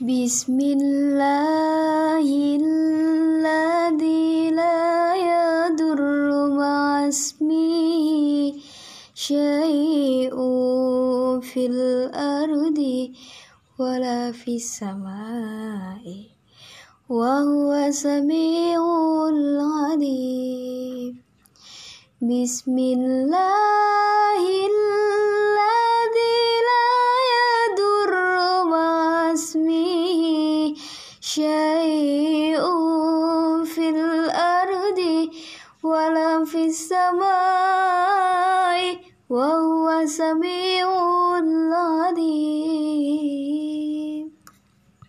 بسم الله الذي لا يضر مع اسمه شيء في الأرض ولا في السماء وهو سميع العليم بسم الله اسمه شيء في الأرض ولا في السماء وهو سميع